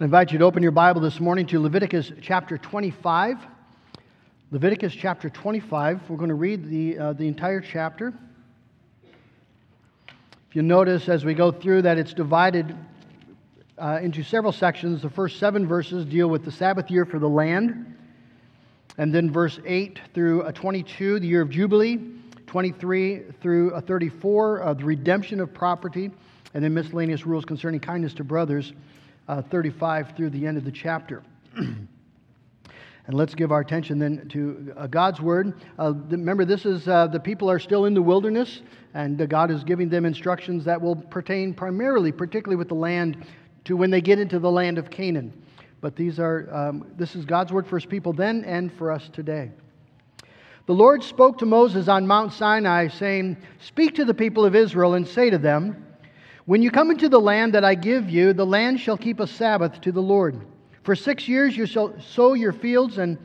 I invite you to open your Bible this morning to Leviticus chapter 25. Leviticus chapter 25. We're going to read the, uh, the entire chapter. If you notice as we go through that it's divided uh, into several sections. The first seven verses deal with the Sabbath year for the land. And then verse 8 through uh, 22, the year of Jubilee. 23 through uh, 34, uh, the redemption of property. And then miscellaneous rules concerning kindness to brothers uh, 35 through the end of the chapter. and let's give our attention then to uh, God's word. Uh, remember, this is uh, the people are still in the wilderness, and uh, God is giving them instructions that will pertain primarily, particularly with the land, to when they get into the land of Canaan. But these are um, this is God's word for His people then and for us today. The Lord spoke to Moses on Mount Sinai, saying, "Speak to the people of Israel and say to them." When you come into the land that I give you, the land shall keep a Sabbath to the Lord. For six years you shall sow your fields, and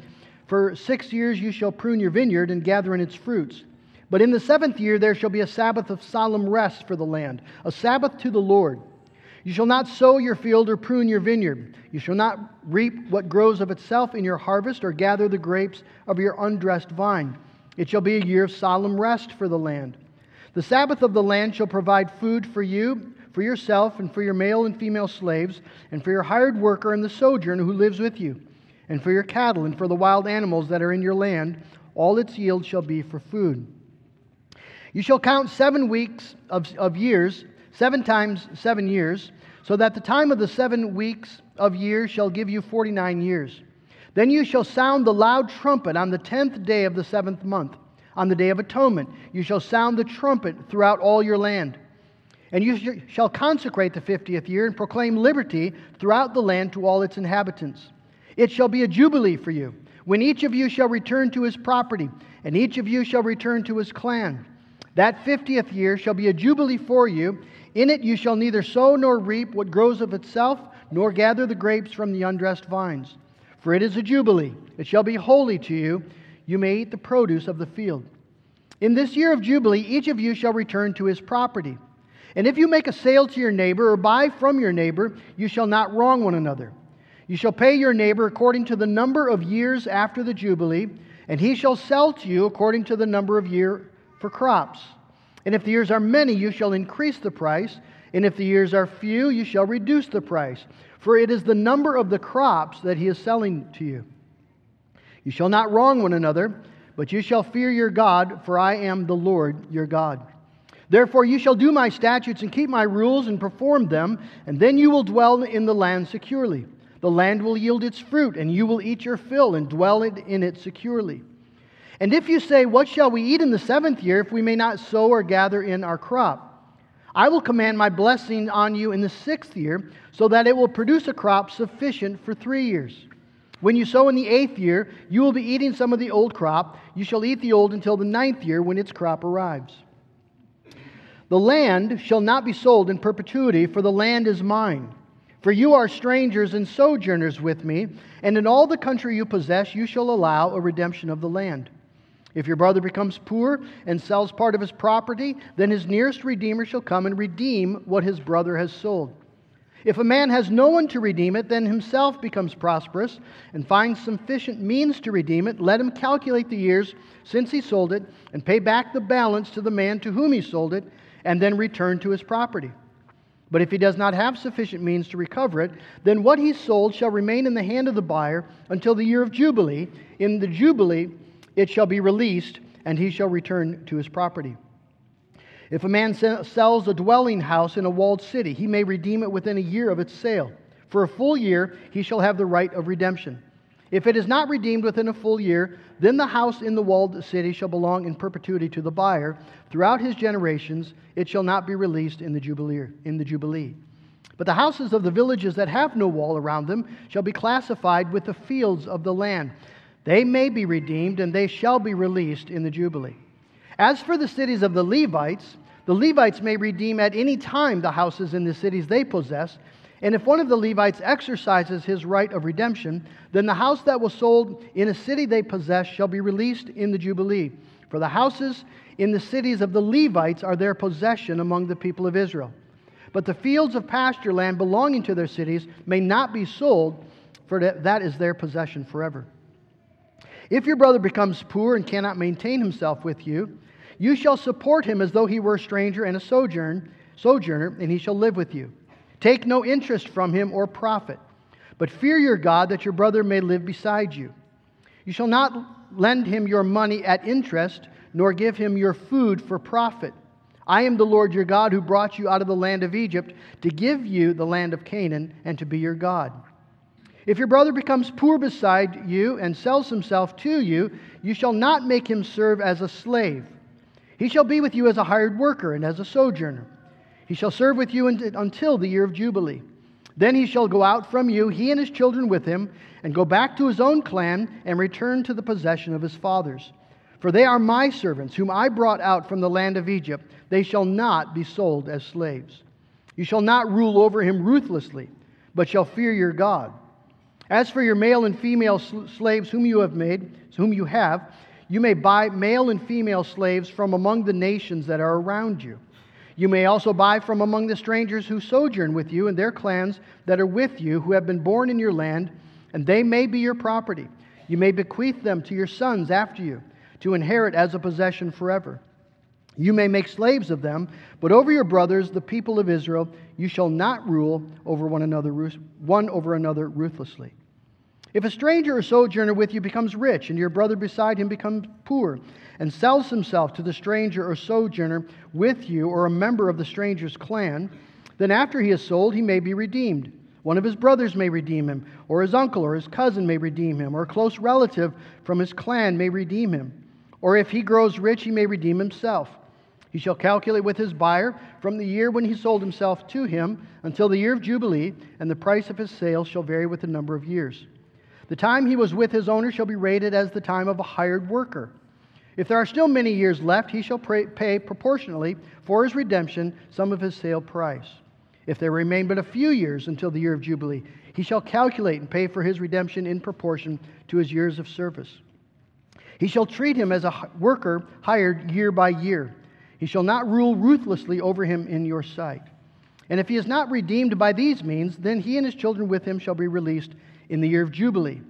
for six years you shall prune your vineyard and gather in its fruits. But in the seventh year there shall be a Sabbath of solemn rest for the land, a Sabbath to the Lord. You shall not sow your field or prune your vineyard. You shall not reap what grows of itself in your harvest or gather the grapes of your undressed vine. It shall be a year of solemn rest for the land. The Sabbath of the land shall provide food for you, for yourself, and for your male and female slaves, and for your hired worker and the sojourner who lives with you, and for your cattle, and for the wild animals that are in your land. All its yield shall be for food. You shall count seven weeks of, of years, seven times seven years, so that the time of the seven weeks of years shall give you forty nine years. Then you shall sound the loud trumpet on the tenth day of the seventh month on the day of atonement. You shall sound the trumpet throughout all your land. And you shall consecrate the fiftieth year and proclaim liberty throughout the land to all its inhabitants. It shall be a jubilee for you, when each of you shall return to his property, and each of you shall return to his clan. That fiftieth year shall be a jubilee for you. In it you shall neither sow nor reap what grows of itself, nor gather the grapes from the undressed vines. For it is a jubilee. It shall be holy to you you may eat the produce of the field. In this year of Jubilee, each of you shall return to his property. And if you make a sale to your neighbor or buy from your neighbor, you shall not wrong one another. You shall pay your neighbor according to the number of years after the Jubilee, and he shall sell to you according to the number of year for crops. And if the years are many, you shall increase the price, and if the years are few, you shall reduce the price. For it is the number of the crops that he is selling to you. You shall not wrong one another, but you shall fear your God, for I am the Lord your God. Therefore, you shall do my statutes and keep my rules and perform them, and then you will dwell in the land securely. The land will yield its fruit, and you will eat your fill and dwell in it securely. And if you say, What shall we eat in the seventh year if we may not sow or gather in our crop? I will command my blessing on you in the sixth year, so that it will produce a crop sufficient for three years. When you sow in the eighth year, you will be eating some of the old crop. You shall eat the old until the ninth year when its crop arrives. The land shall not be sold in perpetuity, for the land is mine. For you are strangers and sojourners with me, and in all the country you possess, you shall allow a redemption of the land. If your brother becomes poor and sells part of his property, then his nearest redeemer shall come and redeem what his brother has sold. If a man has no one to redeem it, then himself becomes prosperous and finds sufficient means to redeem it. Let him calculate the years since he sold it and pay back the balance to the man to whom he sold it, and then return to his property. But if he does not have sufficient means to recover it, then what he sold shall remain in the hand of the buyer until the year of Jubilee. In the Jubilee, it shall be released, and he shall return to his property. If a man sells a dwelling house in a walled city, he may redeem it within a year of its sale. For a full year, he shall have the right of redemption. If it is not redeemed within a full year, then the house in the walled city shall belong in perpetuity to the buyer. Throughout his generations, it shall not be released in the jubilee. In the jubilee. But the houses of the villages that have no wall around them shall be classified with the fields of the land. They may be redeemed, and they shall be released in the jubilee. As for the cities of the Levites, the Levites may redeem at any time the houses in the cities they possess. And if one of the Levites exercises his right of redemption, then the house that was sold in a city they possess shall be released in the Jubilee. For the houses in the cities of the Levites are their possession among the people of Israel. but the fields of pasture land belonging to their cities may not be sold, for that is their possession forever. If your brother becomes poor and cannot maintain himself with you, you shall support him as though he were a stranger and a sojourn, sojourner, and he shall live with you. Take no interest from him or profit, but fear your God that your brother may live beside you. You shall not lend him your money at interest, nor give him your food for profit. I am the Lord your God who brought you out of the land of Egypt to give you the land of Canaan and to be your God. If your brother becomes poor beside you and sells himself to you, you shall not make him serve as a slave. He shall be with you as a hired worker and as a sojourner. He shall serve with you until the year of Jubilee. Then he shall go out from you, he and his children with him, and go back to his own clan and return to the possession of his fathers. For they are my servants, whom I brought out from the land of Egypt. They shall not be sold as slaves. You shall not rule over him ruthlessly, but shall fear your God. As for your male and female slaves whom you have made, whom you have, you may buy male and female slaves from among the nations that are around you. You may also buy from among the strangers who sojourn with you and their clans that are with you, who have been born in your land, and they may be your property. You may bequeath them to your sons after you, to inherit as a possession forever. You may make slaves of them, but over your brothers, the people of Israel, you shall not rule over one another, one over another ruthlessly. If a stranger or sojourner with you becomes rich, and your brother beside him becomes poor, and sells himself to the stranger or sojourner with you, or a member of the stranger's clan, then after he is sold, he may be redeemed. One of his brothers may redeem him, or his uncle or his cousin may redeem him, or a close relative from his clan may redeem him. Or if he grows rich, he may redeem himself. He shall calculate with his buyer from the year when he sold himself to him until the year of Jubilee, and the price of his sale shall vary with the number of years. The time he was with his owner shall be rated as the time of a hired worker. If there are still many years left, he shall pay proportionally for his redemption some of his sale price. If there remain but a few years until the year of Jubilee, he shall calculate and pay for his redemption in proportion to his years of service. He shall treat him as a worker hired year by year. He shall not rule ruthlessly over him in your sight. And if he is not redeemed by these means, then he and his children with him shall be released in the year of Jubilee.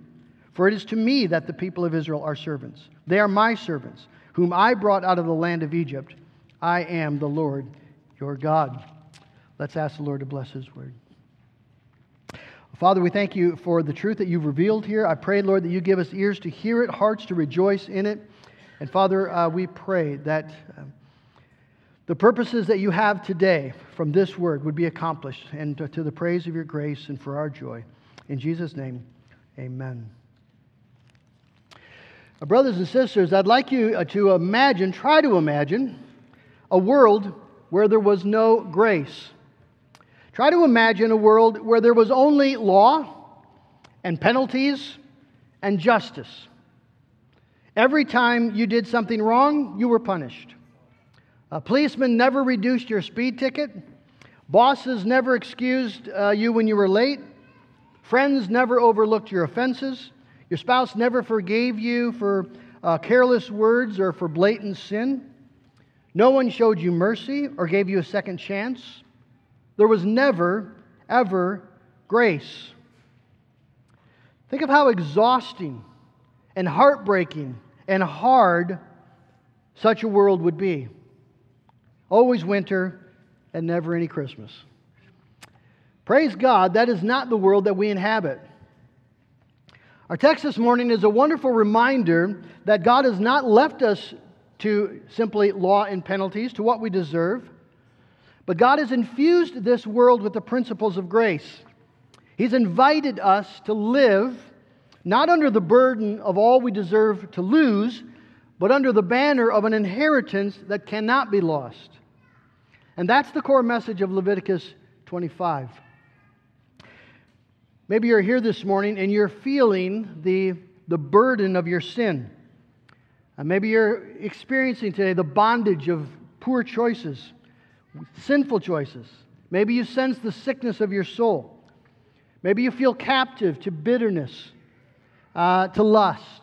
For it is to me that the people of Israel are servants. They are my servants, whom I brought out of the land of Egypt. I am the Lord your God. Let's ask the Lord to bless his word. Father, we thank you for the truth that you've revealed here. I pray, Lord, that you give us ears to hear it, hearts to rejoice in it. And Father, uh, we pray that. Uh, the purposes that you have today from this word would be accomplished, and to, to the praise of your grace and for our joy. In Jesus' name, amen. Uh, brothers and sisters, I'd like you uh, to imagine, try to imagine, a world where there was no grace. Try to imagine a world where there was only law and penalties and justice. Every time you did something wrong, you were punished. A policeman never reduced your speed ticket. Bosses never excused uh, you when you were late. Friends never overlooked your offenses. Your spouse never forgave you for uh, careless words or for blatant sin. No one showed you mercy or gave you a second chance. There was never, ever grace. Think of how exhausting and heartbreaking and hard such a world would be. Always winter and never any Christmas. Praise God, that is not the world that we inhabit. Our text this morning is a wonderful reminder that God has not left us to simply law and penalties, to what we deserve, but God has infused this world with the principles of grace. He's invited us to live not under the burden of all we deserve to lose, but under the banner of an inheritance that cannot be lost. And that's the core message of Leviticus 25. Maybe you're here this morning and you're feeling the, the burden of your sin. Uh, maybe you're experiencing today the bondage of poor choices, sinful choices. Maybe you sense the sickness of your soul. Maybe you feel captive to bitterness, uh, to lust,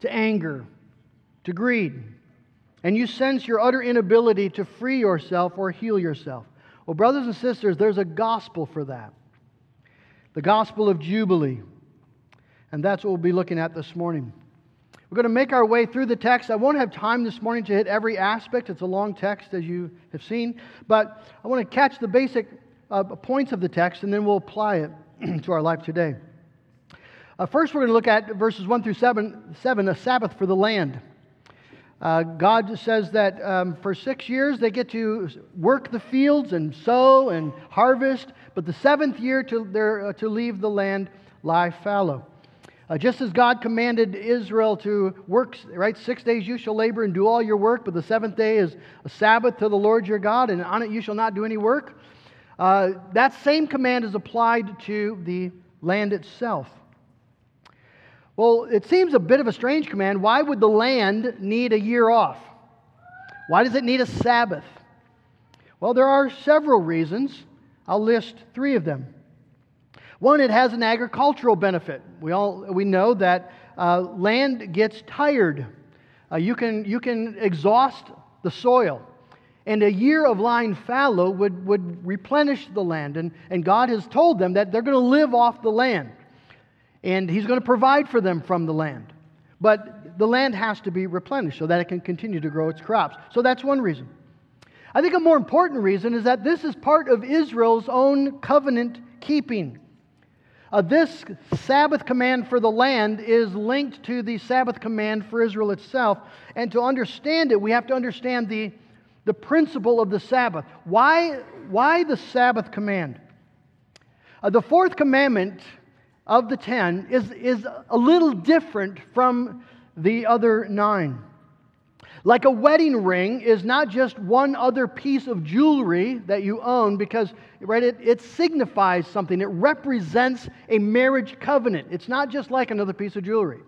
to anger, to greed, and you sense your utter inability to free yourself or heal yourself. Well, brothers and sisters, there's a gospel for that the gospel of Jubilee. And that's what we'll be looking at this morning. We're going to make our way through the text. I won't have time this morning to hit every aspect. It's a long text, as you have seen. But I want to catch the basic uh, points of the text, and then we'll apply it to our life today. Uh, first, we're going to look at verses 1 through 7, 7 a Sabbath for the land. Uh, God says that um, for six years they get to work the fields and sow and harvest, but the seventh year to, uh, to leave the land lie fallow. Uh, just as God commanded Israel to work, right? Six days you shall labor and do all your work, but the seventh day is a Sabbath to the Lord your God, and on it you shall not do any work. Uh, that same command is applied to the land itself. Well, it seems a bit of a strange command. Why would the land need a year off? Why does it need a Sabbath? Well, there are several reasons. I'll list three of them. One, it has an agricultural benefit. We all we know that uh, land gets tired. Uh, you can you can exhaust the soil, and a year of lying fallow would would replenish the land. And and God has told them that they're going to live off the land and he's going to provide for them from the land. But the land has to be replenished so that it can continue to grow its crops. So that's one reason. I think a more important reason is that this is part of Israel's own covenant keeping. Uh, this Sabbath command for the land is linked to the Sabbath command for Israel itself. And to understand it, we have to understand the, the principle of the Sabbath. Why, why the Sabbath command? Uh, the fourth commandment of the ten is, is a little different from the other nine. Like a wedding ring is not just one other piece of jewelry that you own because right, it, it signifies something. It represents a marriage covenant. It's not just like another piece of jewelry.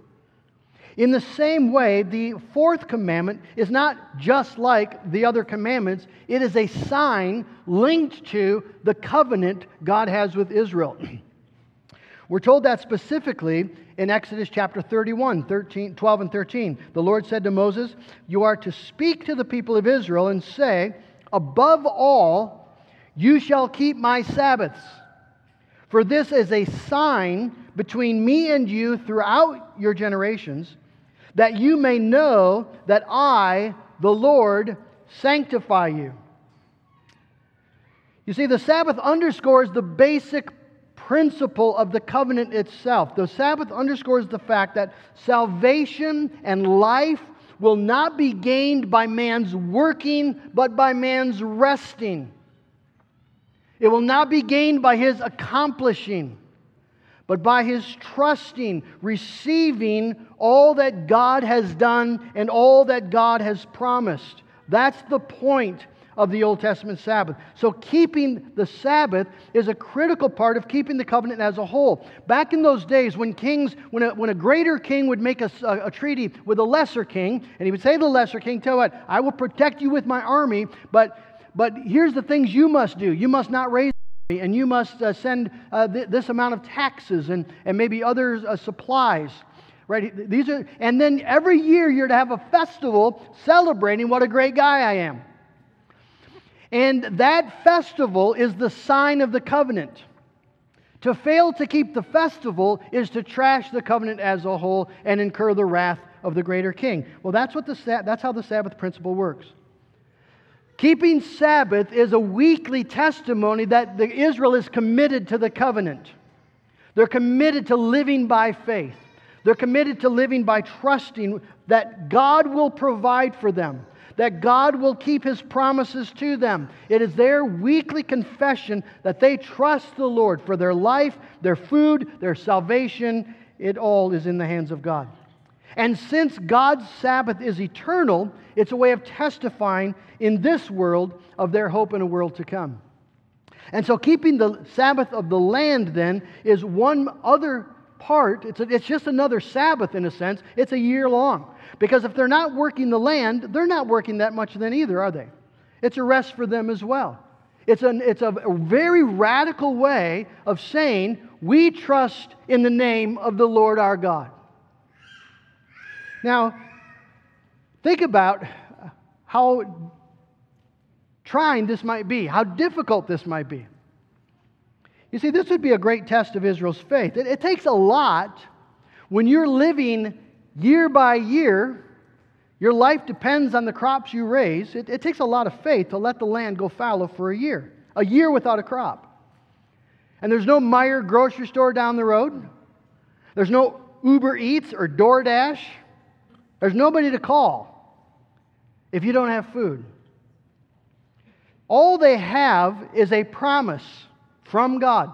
In the same way, the fourth commandment is not just like the other commandments, it is a sign linked to the covenant God has with Israel. We're told that specifically in Exodus chapter 31, 13, 12 and 13. The Lord said to Moses, You are to speak to the people of Israel and say, Above all, you shall keep my Sabbaths. For this is a sign between me and you throughout your generations, that you may know that I, the Lord, sanctify you. You see, the Sabbath underscores the basic principle of the covenant itself. The Sabbath underscores the fact that salvation and life will not be gained by man's working, but by man's resting. It will not be gained by his accomplishing, but by his trusting, receiving all that God has done and all that God has promised. That's the point of the Old Testament Sabbath. So, keeping the Sabbath is a critical part of keeping the covenant as a whole. Back in those days, when kings, when a, when a greater king would make a, a, a treaty with a lesser king, and he would say to the lesser king, Tell what, I will protect you with my army, but, but here's the things you must do. You must not raise and you must uh, send uh, th- this amount of taxes and, and maybe other uh, supplies right these are and then every year you're to have a festival celebrating what a great guy i am and that festival is the sign of the covenant. To fail to keep the festival is to trash the covenant as a whole and incur the wrath of the greater king. Well, that's, what the, that's how the Sabbath principle works. Keeping Sabbath is a weekly testimony that the, Israel is committed to the covenant. They're committed to living by faith. They're committed to living by trusting that God will provide for them that God will keep his promises to them. It is their weekly confession that they trust the Lord for their life, their food, their salvation. It all is in the hands of God. And since God's Sabbath is eternal, it's a way of testifying in this world of their hope in a world to come. And so, keeping the Sabbath of the land then is one other part. It's, a, it's just another Sabbath in a sense. It's a year long. Because if they're not working the land, they're not working that much then either, are they? It's a rest for them as well. It's, an, it's a very radical way of saying, we trust in the name of the Lord our God. Now, think about how trying this might be, how difficult this might be. You see, this would be a great test of Israel's faith. It, it takes a lot when you're living year by year, your life depends on the crops you raise. It, it takes a lot of faith to let the land go fallow for a year, a year without a crop. And there's no Meijer grocery store down the road. There's no Uber Eats or DoorDash. There's nobody to call if you don't have food. All they have is a promise from God.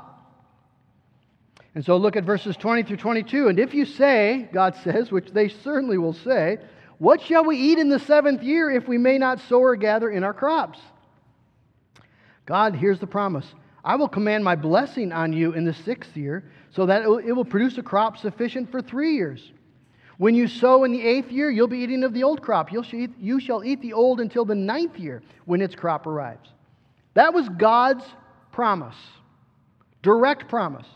And so look at verses 20 through 22. And if you say, God says, which they certainly will say, What shall we eat in the seventh year if we may not sow or gather in our crops? God, here's the promise I will command my blessing on you in the sixth year, so that it will produce a crop sufficient for three years. When you sow in the eighth year, you'll be eating of the old crop. Eat, you shall eat the old until the ninth year when its crop arrives. That was God's promise. Direct promise.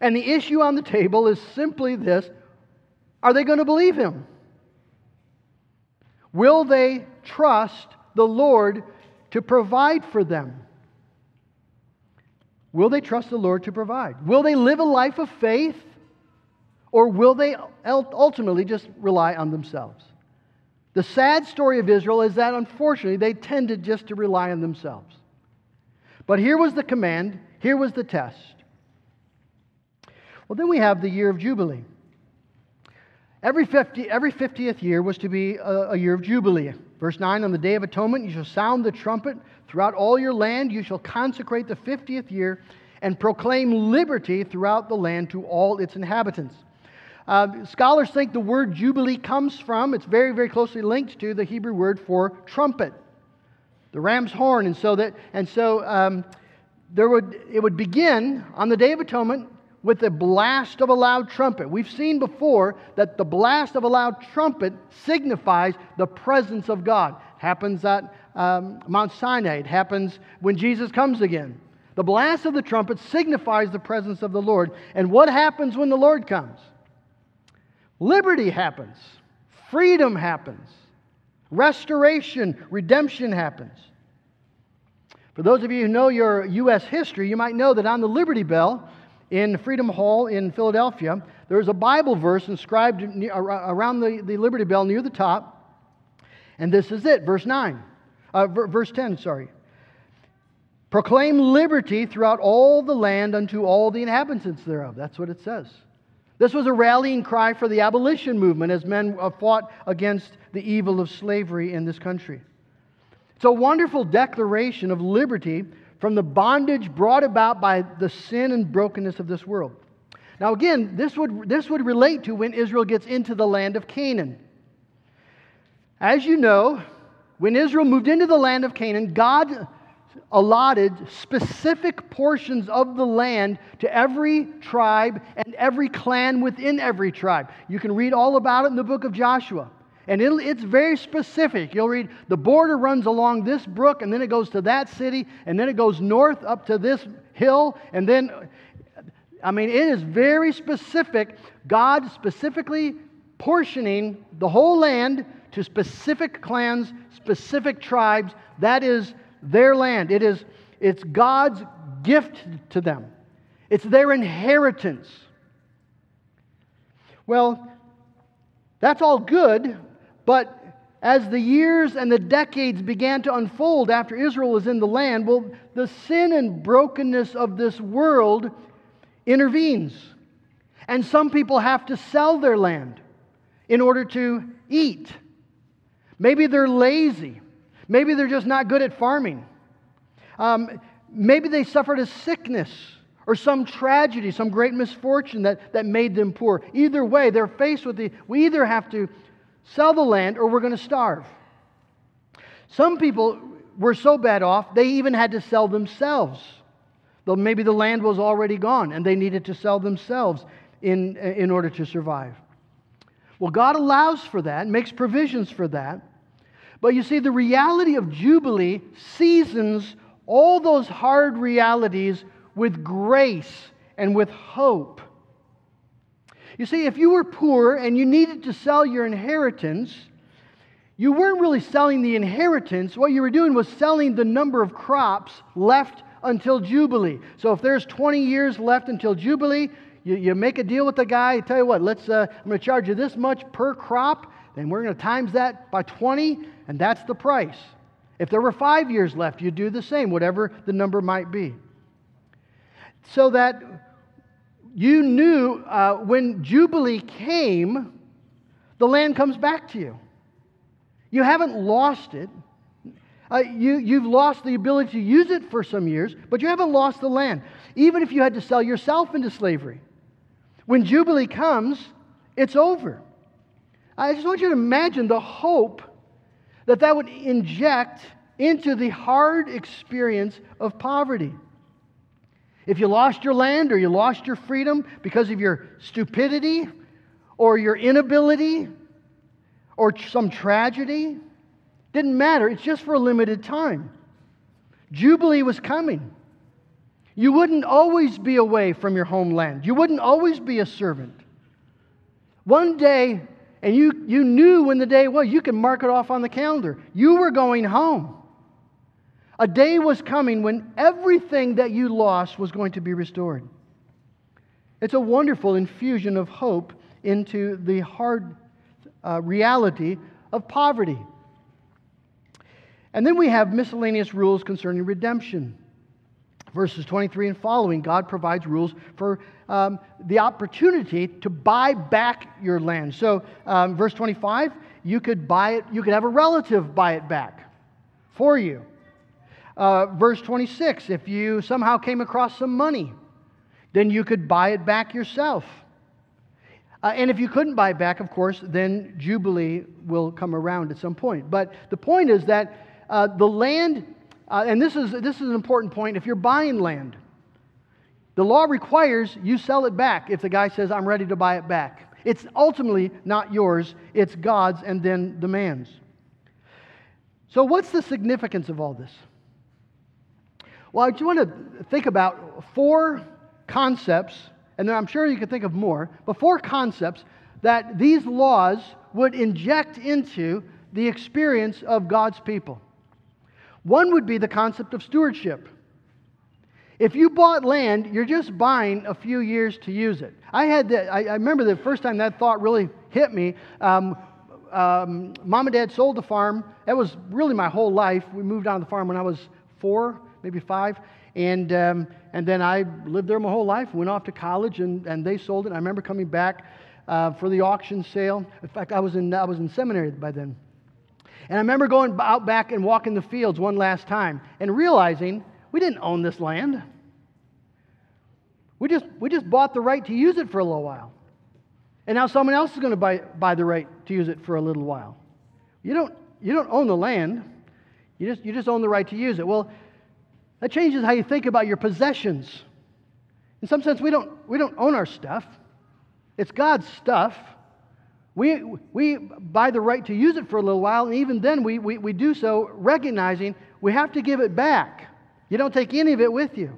And the issue on the table is simply this are they going to believe him? Will they trust the Lord to provide for them? Will they trust the Lord to provide? Will they live a life of faith? Or will they ultimately just rely on themselves? The sad story of Israel is that unfortunately they tended just to rely on themselves. But here was the command, here was the test. Well, then we have the year of Jubilee. Every, 50, every 50th year was to be a, a year of Jubilee. Verse 9 On the Day of Atonement, you shall sound the trumpet throughout all your land. You shall consecrate the 50th year and proclaim liberty throughout the land to all its inhabitants. Uh, scholars think the word Jubilee comes from, it's very, very closely linked to the Hebrew word for trumpet the ram's horn. And so, that, and so um, there would, it would begin on the Day of Atonement with the blast of a loud trumpet. We've seen before that the blast of a loud trumpet signifies the presence of God. Happens at um, Mount Sinai. It happens when Jesus comes again. The blast of the trumpet signifies the presence of the Lord. And what happens when the Lord comes? Liberty happens, freedom happens. Restoration, redemption happens. For those of you who know your U.S. history, you might know that on the Liberty Bell in Freedom Hall in Philadelphia, there is a Bible verse inscribed around the, the Liberty Bell near the top. And this is it, verse 9, uh, verse 10, sorry. Proclaim liberty throughout all the land unto all the inhabitants thereof. That's what it says. This was a rallying cry for the abolition movement as men uh, fought against the evil of slavery in this country. It's a wonderful declaration of liberty from the bondage brought about by the sin and brokenness of this world. Now, again, this would, this would relate to when Israel gets into the land of Canaan. As you know, when Israel moved into the land of Canaan, God allotted specific portions of the land to every tribe and every clan within every tribe. You can read all about it in the book of Joshua. And it's very specific. You'll read the border runs along this brook, and then it goes to that city, and then it goes north up to this hill, and then, I mean, it is very specific. God specifically portioning the whole land to specific clans, specific tribes. That is their land. It is, it's God's gift to them, it's their inheritance. Well, that's all good, but as the years and the decades began to unfold after Israel was in the land, well, the sin and brokenness of this world intervenes. And some people have to sell their land in order to eat. Maybe they're lazy. Maybe they're just not good at farming. Um, maybe they suffered a sickness or some tragedy, some great misfortune that, that made them poor. Either way, they're faced with the we either have to sell the land or we're going to starve. Some people were so bad off, they even had to sell themselves. Though maybe the land was already gone and they needed to sell themselves in, in order to survive. Well, God allows for that, makes provisions for that. But you see, the reality of Jubilee seasons all those hard realities with grace and with hope. You see, if you were poor and you needed to sell your inheritance, you weren't really selling the inheritance. What you were doing was selling the number of crops left until Jubilee. So if there's 20 years left until Jubilee, you, you make a deal with the guy. tell you what, let's, uh, I'm going to charge you this much per crop, then we're going to times that by 20, and that's the price. If there were five years left, you'd do the same, whatever the number might be. So that you knew uh, when Jubilee came, the land comes back to you. You haven't lost it. Uh, you, you've lost the ability to use it for some years, but you haven't lost the land. Even if you had to sell yourself into slavery. When Jubilee comes, it's over. I just want you to imagine the hope that that would inject into the hard experience of poverty. If you lost your land or you lost your freedom because of your stupidity or your inability or some tragedy, didn't matter. It's just for a limited time. Jubilee was coming. You wouldn't always be away from your homeland. You wouldn't always be a servant. One day, and you, you knew when the day was, you could mark it off on the calendar. You were going home. A day was coming when everything that you lost was going to be restored. It's a wonderful infusion of hope into the hard uh, reality of poverty. And then we have miscellaneous rules concerning redemption. Verses 23 and following, God provides rules for um, the opportunity to buy back your land. So, um, verse 25, you could buy it, you could have a relative buy it back for you. Uh, verse 26, if you somehow came across some money, then you could buy it back yourself. Uh, and if you couldn't buy it back, of course, then Jubilee will come around at some point. But the point is that uh, the land, uh, and this is, this is an important point, if you're buying land, the law requires you sell it back if the guy says, I'm ready to buy it back. It's ultimately not yours, it's God's and then the man's. So, what's the significance of all this? Well, I just want to think about four concepts, and then I'm sure you could think of more, but four concepts that these laws would inject into the experience of God's people. One would be the concept of stewardship. If you bought land, you're just buying a few years to use it. I had that, I, I remember the first time that thought really hit me. Um, um, Mom and Dad sold the farm. That was really my whole life. We moved on the farm when I was four, maybe five. And, um, and then I lived there my whole life, went off to college, and, and they sold it. I remember coming back uh, for the auction sale. In fact, I was in, I was in seminary by then. And I remember going out back and walking the fields one last time and realizing we didn't own this land. We just, we just bought the right to use it for a little while. And now someone else is going to buy, buy the right to use it for a little while. You don't, you don't own the land, you just, you just own the right to use it. Well, that changes how you think about your possessions. In some sense, we don't, we don't own our stuff, it's God's stuff. We, we buy the right to use it for a little while, and even then we, we, we do so recognizing we have to give it back. You don't take any of it with you.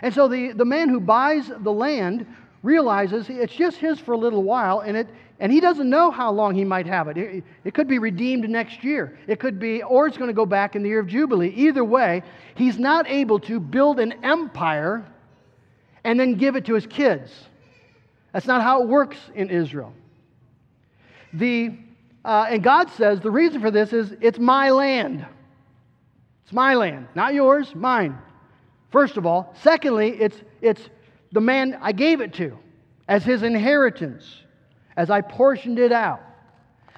And so the, the man who buys the land realizes it's just his for a little while, and, it, and he doesn't know how long he might have it. it. It could be redeemed next year. It could be, or it's going to go back in the year of Jubilee. Either way, he's not able to build an empire and then give it to his kids. That's not how it works in Israel. The, uh, and God says the reason for this is it's my land. It's my land, not yours, mine. First of all. Secondly, it's, it's the man I gave it to as his inheritance, as I portioned it out.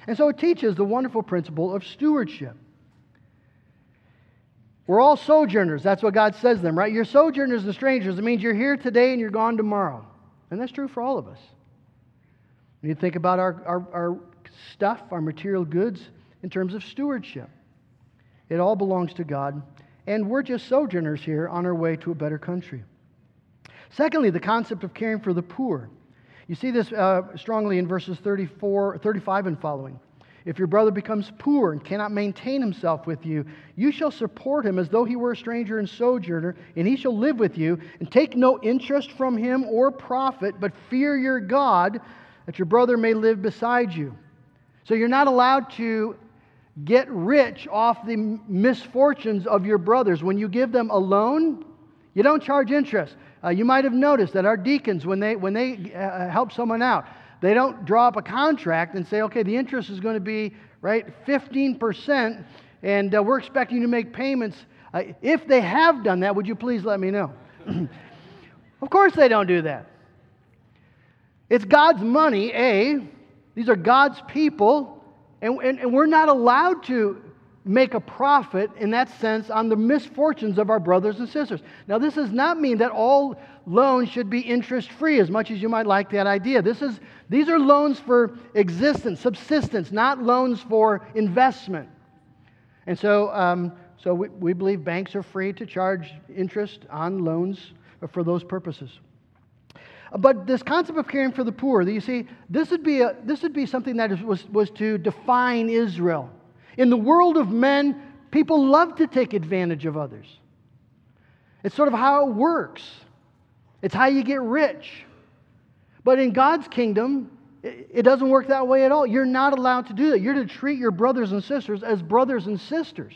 And so it teaches the wonderful principle of stewardship. We're all sojourners. That's what God says to them, right? You're sojourners and strangers. It means you're here today and you're gone tomorrow. And that's true for all of us. When you think about our, our, our stuff, our material goods, in terms of stewardship, it all belongs to God, and we're just sojourners here on our way to a better country. Secondly, the concept of caring for the poor. You see this uh, strongly in verses 34, 35 and following. If your brother becomes poor and cannot maintain himself with you, you shall support him as though he were a stranger and sojourner, and he shall live with you, and take no interest from him or profit, but fear your God, that your brother may live beside you. So you're not allowed to get rich off the misfortunes of your brothers. When you give them a loan, you don't charge interest. Uh, you might have noticed that our deacons, when they, when they uh, help someone out, they don't draw up a contract and say, okay, the interest is going to be, right, 15%, and uh, we're expecting you to make payments. Uh, if they have done that, would you please let me know? of course they don't do that. It's God's money, A. These are God's people, and, and, and we're not allowed to make a profit in that sense on the misfortunes of our brothers and sisters. Now, this does not mean that all loans should be interest free, as much as you might like that idea. This is, these are loans for existence, subsistence, not loans for investment. And so, um, so we, we believe banks are free to charge interest on loans for those purposes. But this concept of caring for the poor, you see, this would be, a, this would be something that was, was to define Israel. In the world of men, people love to take advantage of others. It's sort of how it works, it's how you get rich. But in God's kingdom, it doesn't work that way at all. You're not allowed to do that. You're to treat your brothers and sisters as brothers and sisters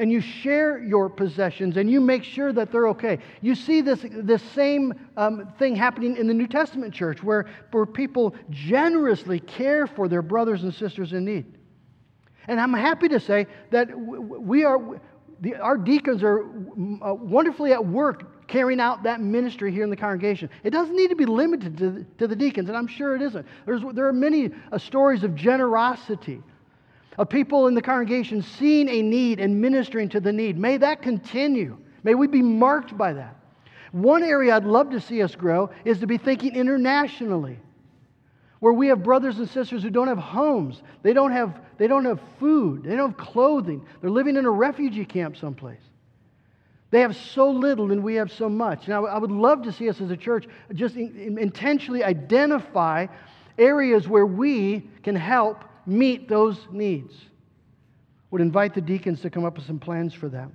and you share your possessions and you make sure that they're okay. You see this, this same um, thing happening in the New Testament church where, where people generously care for their brothers and sisters in need. And I'm happy to say that we are, our deacons are uh, wonderfully at work carrying out that ministry here in the congregation. It doesn't need to be limited to the, to the deacons, and I'm sure it isn't. There's, there are many uh, stories of generosity of people in the congregation seeing a need and ministering to the need. May that continue. May we be marked by that. One area I'd love to see us grow is to be thinking internationally, where we have brothers and sisters who don't have homes, they don't have, they don't have food, they don't have clothing, they're living in a refugee camp someplace. They have so little and we have so much. Now, I would love to see us as a church just intentionally identify areas where we can help meet those needs. Would invite the deacons to come up with some plans for that.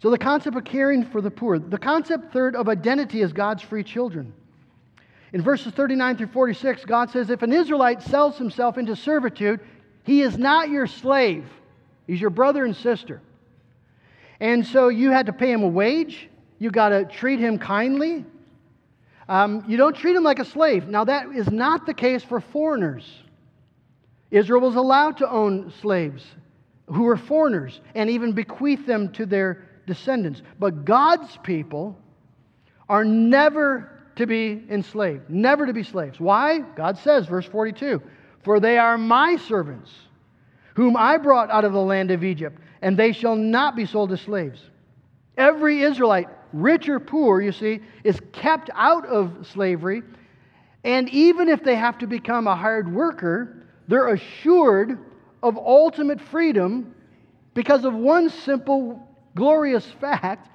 So, the concept of caring for the poor. The concept, third, of identity as God's free children. In verses 39 through 46, God says, If an Israelite sells himself into servitude, he is not your slave, he's your brother and sister. And so you had to pay him a wage, you got to treat him kindly. Um, you don't treat him like a slave. Now, that is not the case for foreigners. Israel was allowed to own slaves who were foreigners and even bequeath them to their descendants. But God's people are never to be enslaved, never to be slaves. Why? God says, verse 42 For they are my servants, whom I brought out of the land of Egypt, and they shall not be sold as slaves. Every Israelite, rich or poor, you see, is kept out of slavery. And even if they have to become a hired worker, they're assured of ultimate freedom because of one simple, glorious fact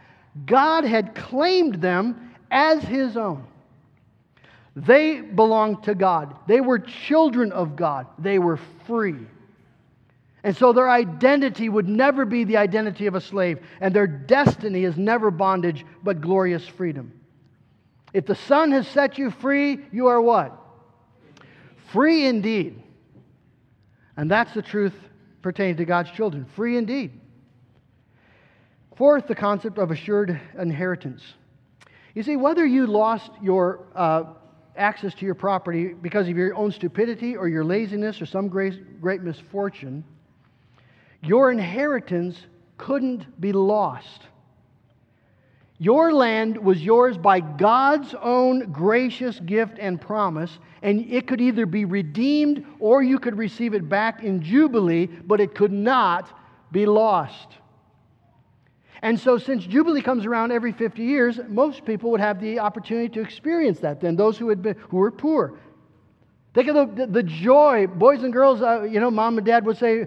God had claimed them as His own. They belonged to God, they were children of God, they were free. And so their identity would never be the identity of a slave, and their destiny is never bondage, but glorious freedom. If the Son has set you free, you are what? Free indeed. And that's the truth pertaining to God's children free indeed. Fourth, the concept of assured inheritance. You see, whether you lost your uh, access to your property because of your own stupidity or your laziness or some great, great misfortune, your inheritance couldn't be lost. Your land was yours by God's own gracious gift and promise, and it could either be redeemed or you could receive it back in Jubilee, but it could not be lost. And so, since Jubilee comes around every 50 years, most people would have the opportunity to experience that then, those who, had been, who were poor. Think of the, the joy, boys and girls, uh, you know, mom and dad would say,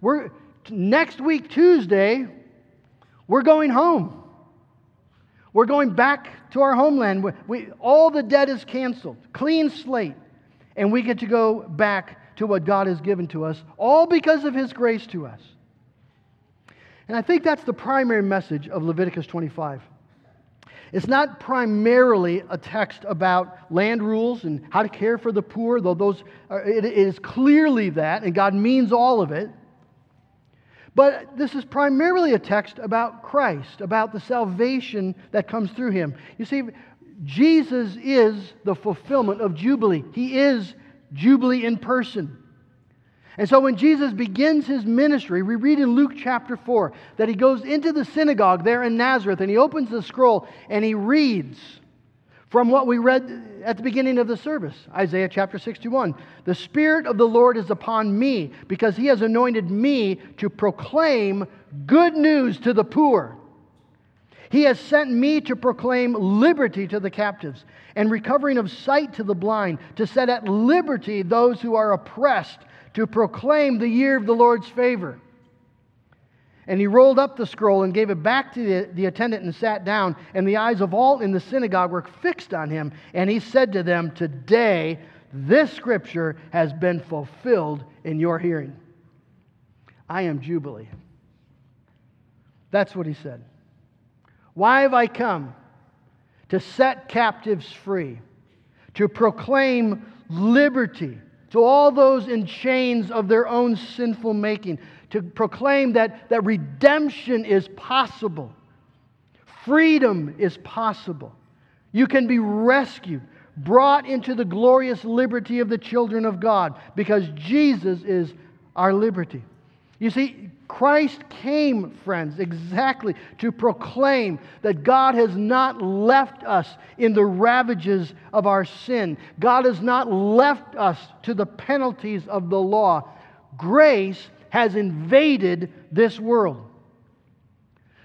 we're, next week, Tuesday, we're going home. We're going back to our homeland. We, we, all the debt is canceled, clean slate, and we get to go back to what God has given to us, all because of His grace to us. And I think that's the primary message of Leviticus 25. It's not primarily a text about land rules and how to care for the poor, though those are, it is clearly that, and God means all of it. But this is primarily a text about Christ, about the salvation that comes through him. You see, Jesus is the fulfillment of Jubilee. He is Jubilee in person. And so when Jesus begins his ministry, we read in Luke chapter 4 that he goes into the synagogue there in Nazareth and he opens the scroll and he reads from what we read at the beginning of the service Isaiah chapter 61. The Spirit of the Lord is upon me because he has anointed me to proclaim good news to the poor. He has sent me to proclaim liberty to the captives and recovering of sight to the blind, to set at liberty those who are oppressed to proclaim the year of the Lord's favor. And he rolled up the scroll and gave it back to the, the, attendant and sat down. And the eyes of all in the synagogue were fixed on him. And he said to them, Today this scripture has been fulfilled in your hearing. I am Jubilee. That's what he said. Why have I come? To set captives free, to proclaim liberty to all those in chains of their own sinful making, to proclaim that, that redemption is possible, freedom is possible. You can be rescued, brought into the glorious liberty of the children of God, because Jesus is our liberty. You see, Christ came, friends, exactly to proclaim that God has not left us in the ravages of our sin. God has not left us to the penalties of the law. Grace has invaded this world.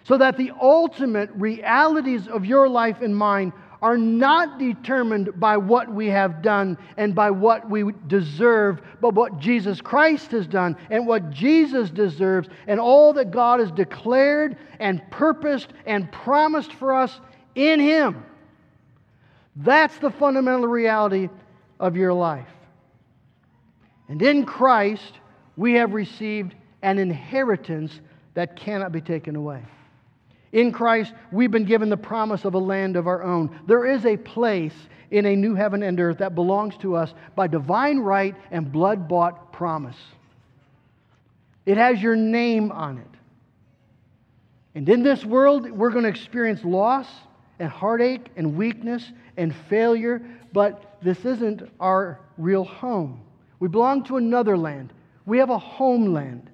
So that the ultimate realities of your life and mine are not determined by what we have done and by what we deserve, but what Jesus Christ has done and what Jesus deserves and all that God has declared and purposed and promised for us in Him. That's the fundamental reality of your life. And in Christ, we have received an inheritance that cannot be taken away. In Christ, we've been given the promise of a land of our own. There is a place in a new heaven and earth that belongs to us by divine right and blood bought promise. It has your name on it. And in this world, we're going to experience loss and heartache and weakness and failure, but this isn't our real home. We belong to another land. We have a homeland.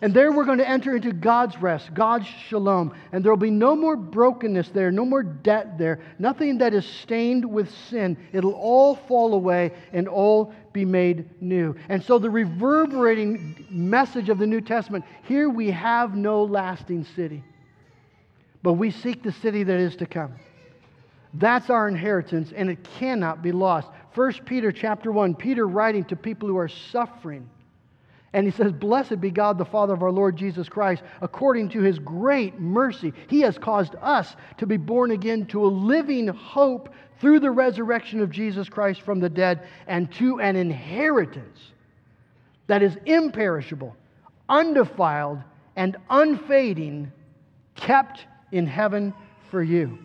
And there we're going to enter into God's rest, God's shalom. And there will be no more brokenness there, no more debt there, nothing that is stained with sin. It'll all fall away and all be made new. And so the reverberating message of the New Testament here we have no lasting city, but we seek the city that is to come. That's our inheritance, and it cannot be lost. 1 Peter chapter 1, Peter writing to people who are suffering and he says, Blessed be God, the Father of our Lord Jesus Christ. According to his great mercy, he has caused us to be born again to a living hope through the resurrection of Jesus Christ from the dead and to an inheritance that is imperishable, undefiled, and unfading, kept in heaven for you.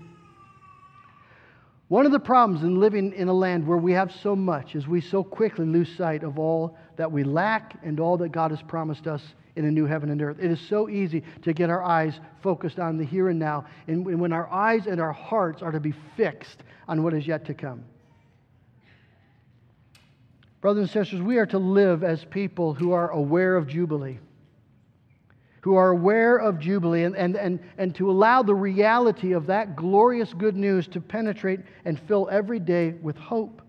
One of the problems in living in a land where we have so much is we so quickly lose sight of all that we lack and all that God has promised us in a new heaven and earth. It is so easy to get our eyes focused on the here and now, and when our eyes and our hearts are to be fixed on what is yet to come. Brothers and sisters, we are to live as people who are aware of Jubilee, who are aware of Jubilee, and, and, and, and to allow the reality of that glorious good news to penetrate and fill every day with hope.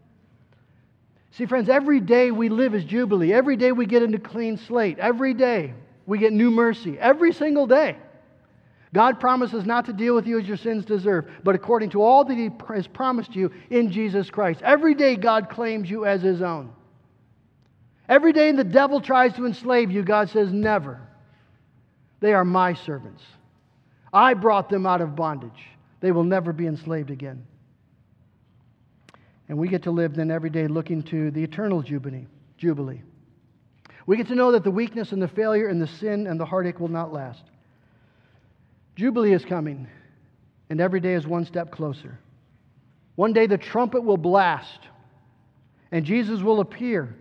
See, friends, every day we live is Jubilee. Every day we get into clean slate. Every day we get new mercy. Every single day. God promises not to deal with you as your sins deserve, but according to all that He has promised you in Jesus Christ. Every day God claims you as His own. Every day the devil tries to enslave you, God says, Never. They are my servants. I brought them out of bondage. They will never be enslaved again. And we get to live then every day looking to the eternal jubilee. jubilee. We get to know that the weakness and the failure and the sin and the heartache will not last. Jubilee is coming, and every day is one step closer. One day the trumpet will blast, and Jesus will appear,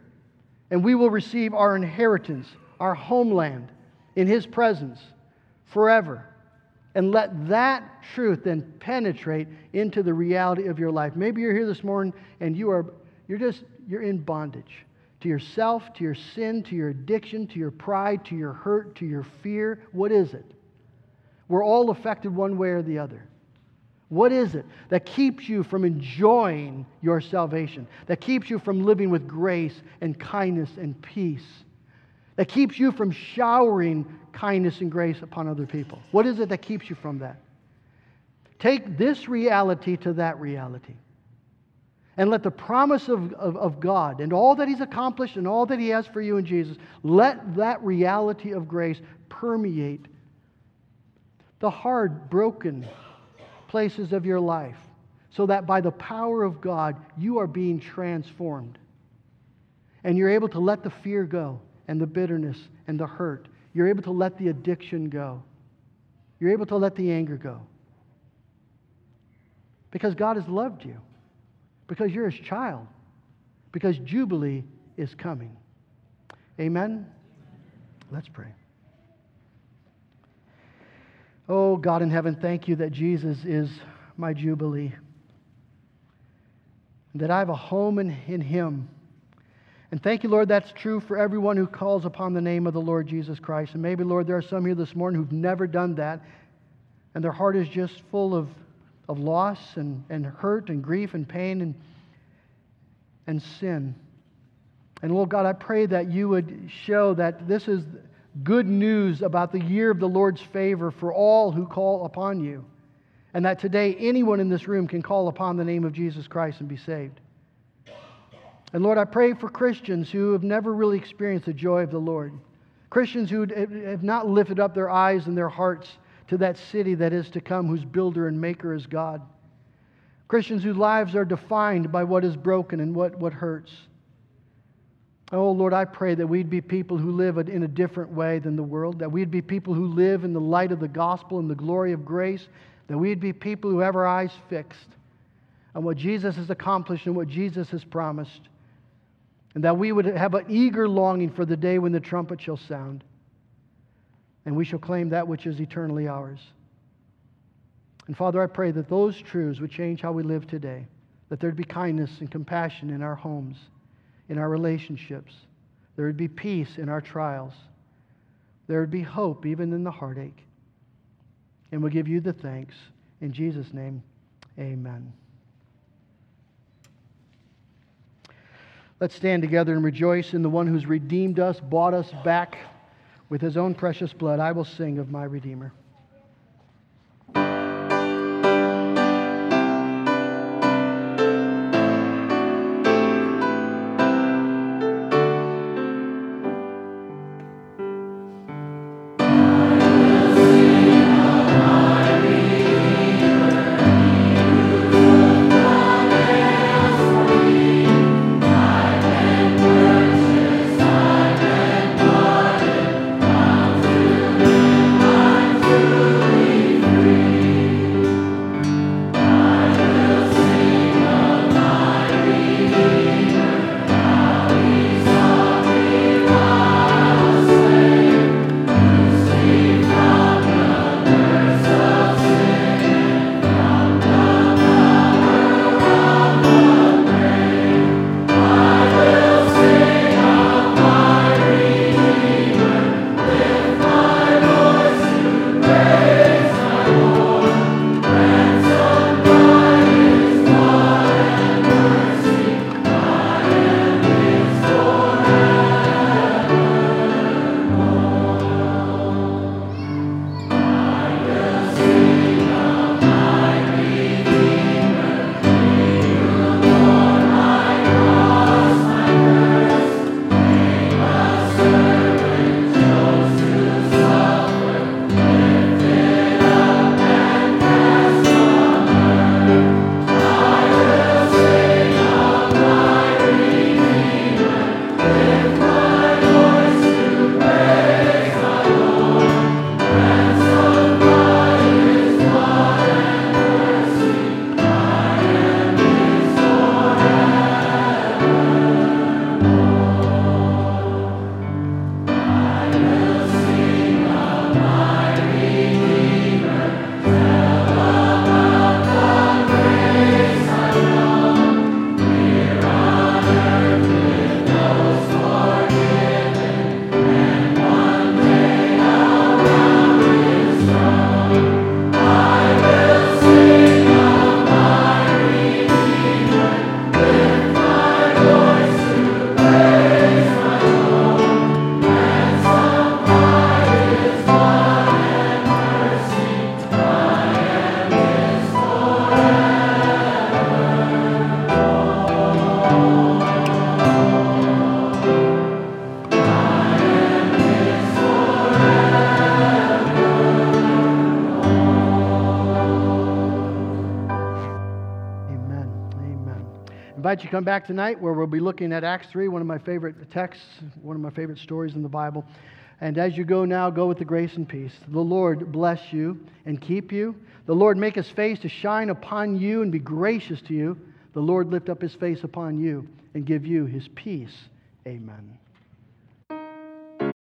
and we will receive our inheritance, our homeland, in His presence forever. And let that truth then penetrate into the reality of your life. Maybe you're here this morning and you are you're just you're in bondage to yourself, to your sin, to your addiction, to your pride, to your hurt, to your fear. What is it? We're all affected one way or the other. What is it that keeps you from enjoying your salvation? That keeps you from living with grace and kindness and peace? That keeps you from showering kindness and grace upon other people? What is it that keeps you from that? Take this reality to that reality. And let the promise of, of, of, God and all that He's accomplished and all that He has for you in Jesus, let that reality of grace permeate the hard, broken places of your life so that by the power of God, you are being transformed. And you're able to let the fear go and the bitterness and the hurt you're able to let the addiction go. You're able to let the anger go. Because God has loved you. Because you're his child. Because Jubilee is coming. Amen? Let's pray. Oh, God in heaven, thank you that Jesus is my Jubilee. That I have a home in, in him and thank you, Lord, that's true for everyone who calls upon the name of the Lord Jesus Christ. And maybe, Lord, there are some here this morning who've never done that, and their heart is just full of, of loss and, and hurt and grief and pain and, and sin. And, Lord God, I pray that you would show that this is good news about the year of the Lord's favor for all who call upon you. And that today anyone in this room can call upon the name of Jesus Christ and be saved. And Lord, I pray for Christians who have never really experienced the joy of the Lord. Christians who have not lifted up their eyes and their hearts to that city that is to come, whose builder and maker is God. Christians whose lives are defined by what is broken and what, what hurts. Oh, Lord, I pray that we'd be people who live in a different way than the world, that we'd be people who live in the light of the gospel and the glory of grace, that we'd be people who have our eyes fixed on what Jesus has accomplished and what Jesus has promised and that we would have an eager longing for the day when the trumpet shall sound, and we shall claim that which is eternally ours. And Father, I pray that those truths would change how we live today, that there'd be kindness and compassion in our homes, in our relationships, there would be peace in our trials, there would be hope even in the heartache. And we'll give you the thanks. In Jesus' name, amen. Let's stand together and rejoice in the one who's redeemed us, bought us back with his own precious blood. I will sing of my Redeemer. Come back tonight where we'll be looking at Acts 3, one of my favorite texts, one of my favorite stories in the Bible. And as you go now, go with the grace and peace. The Lord bless you and keep you. The Lord make his face to shine upon you and be gracious to you. The Lord lift up his face upon you and give you his peace. Amen.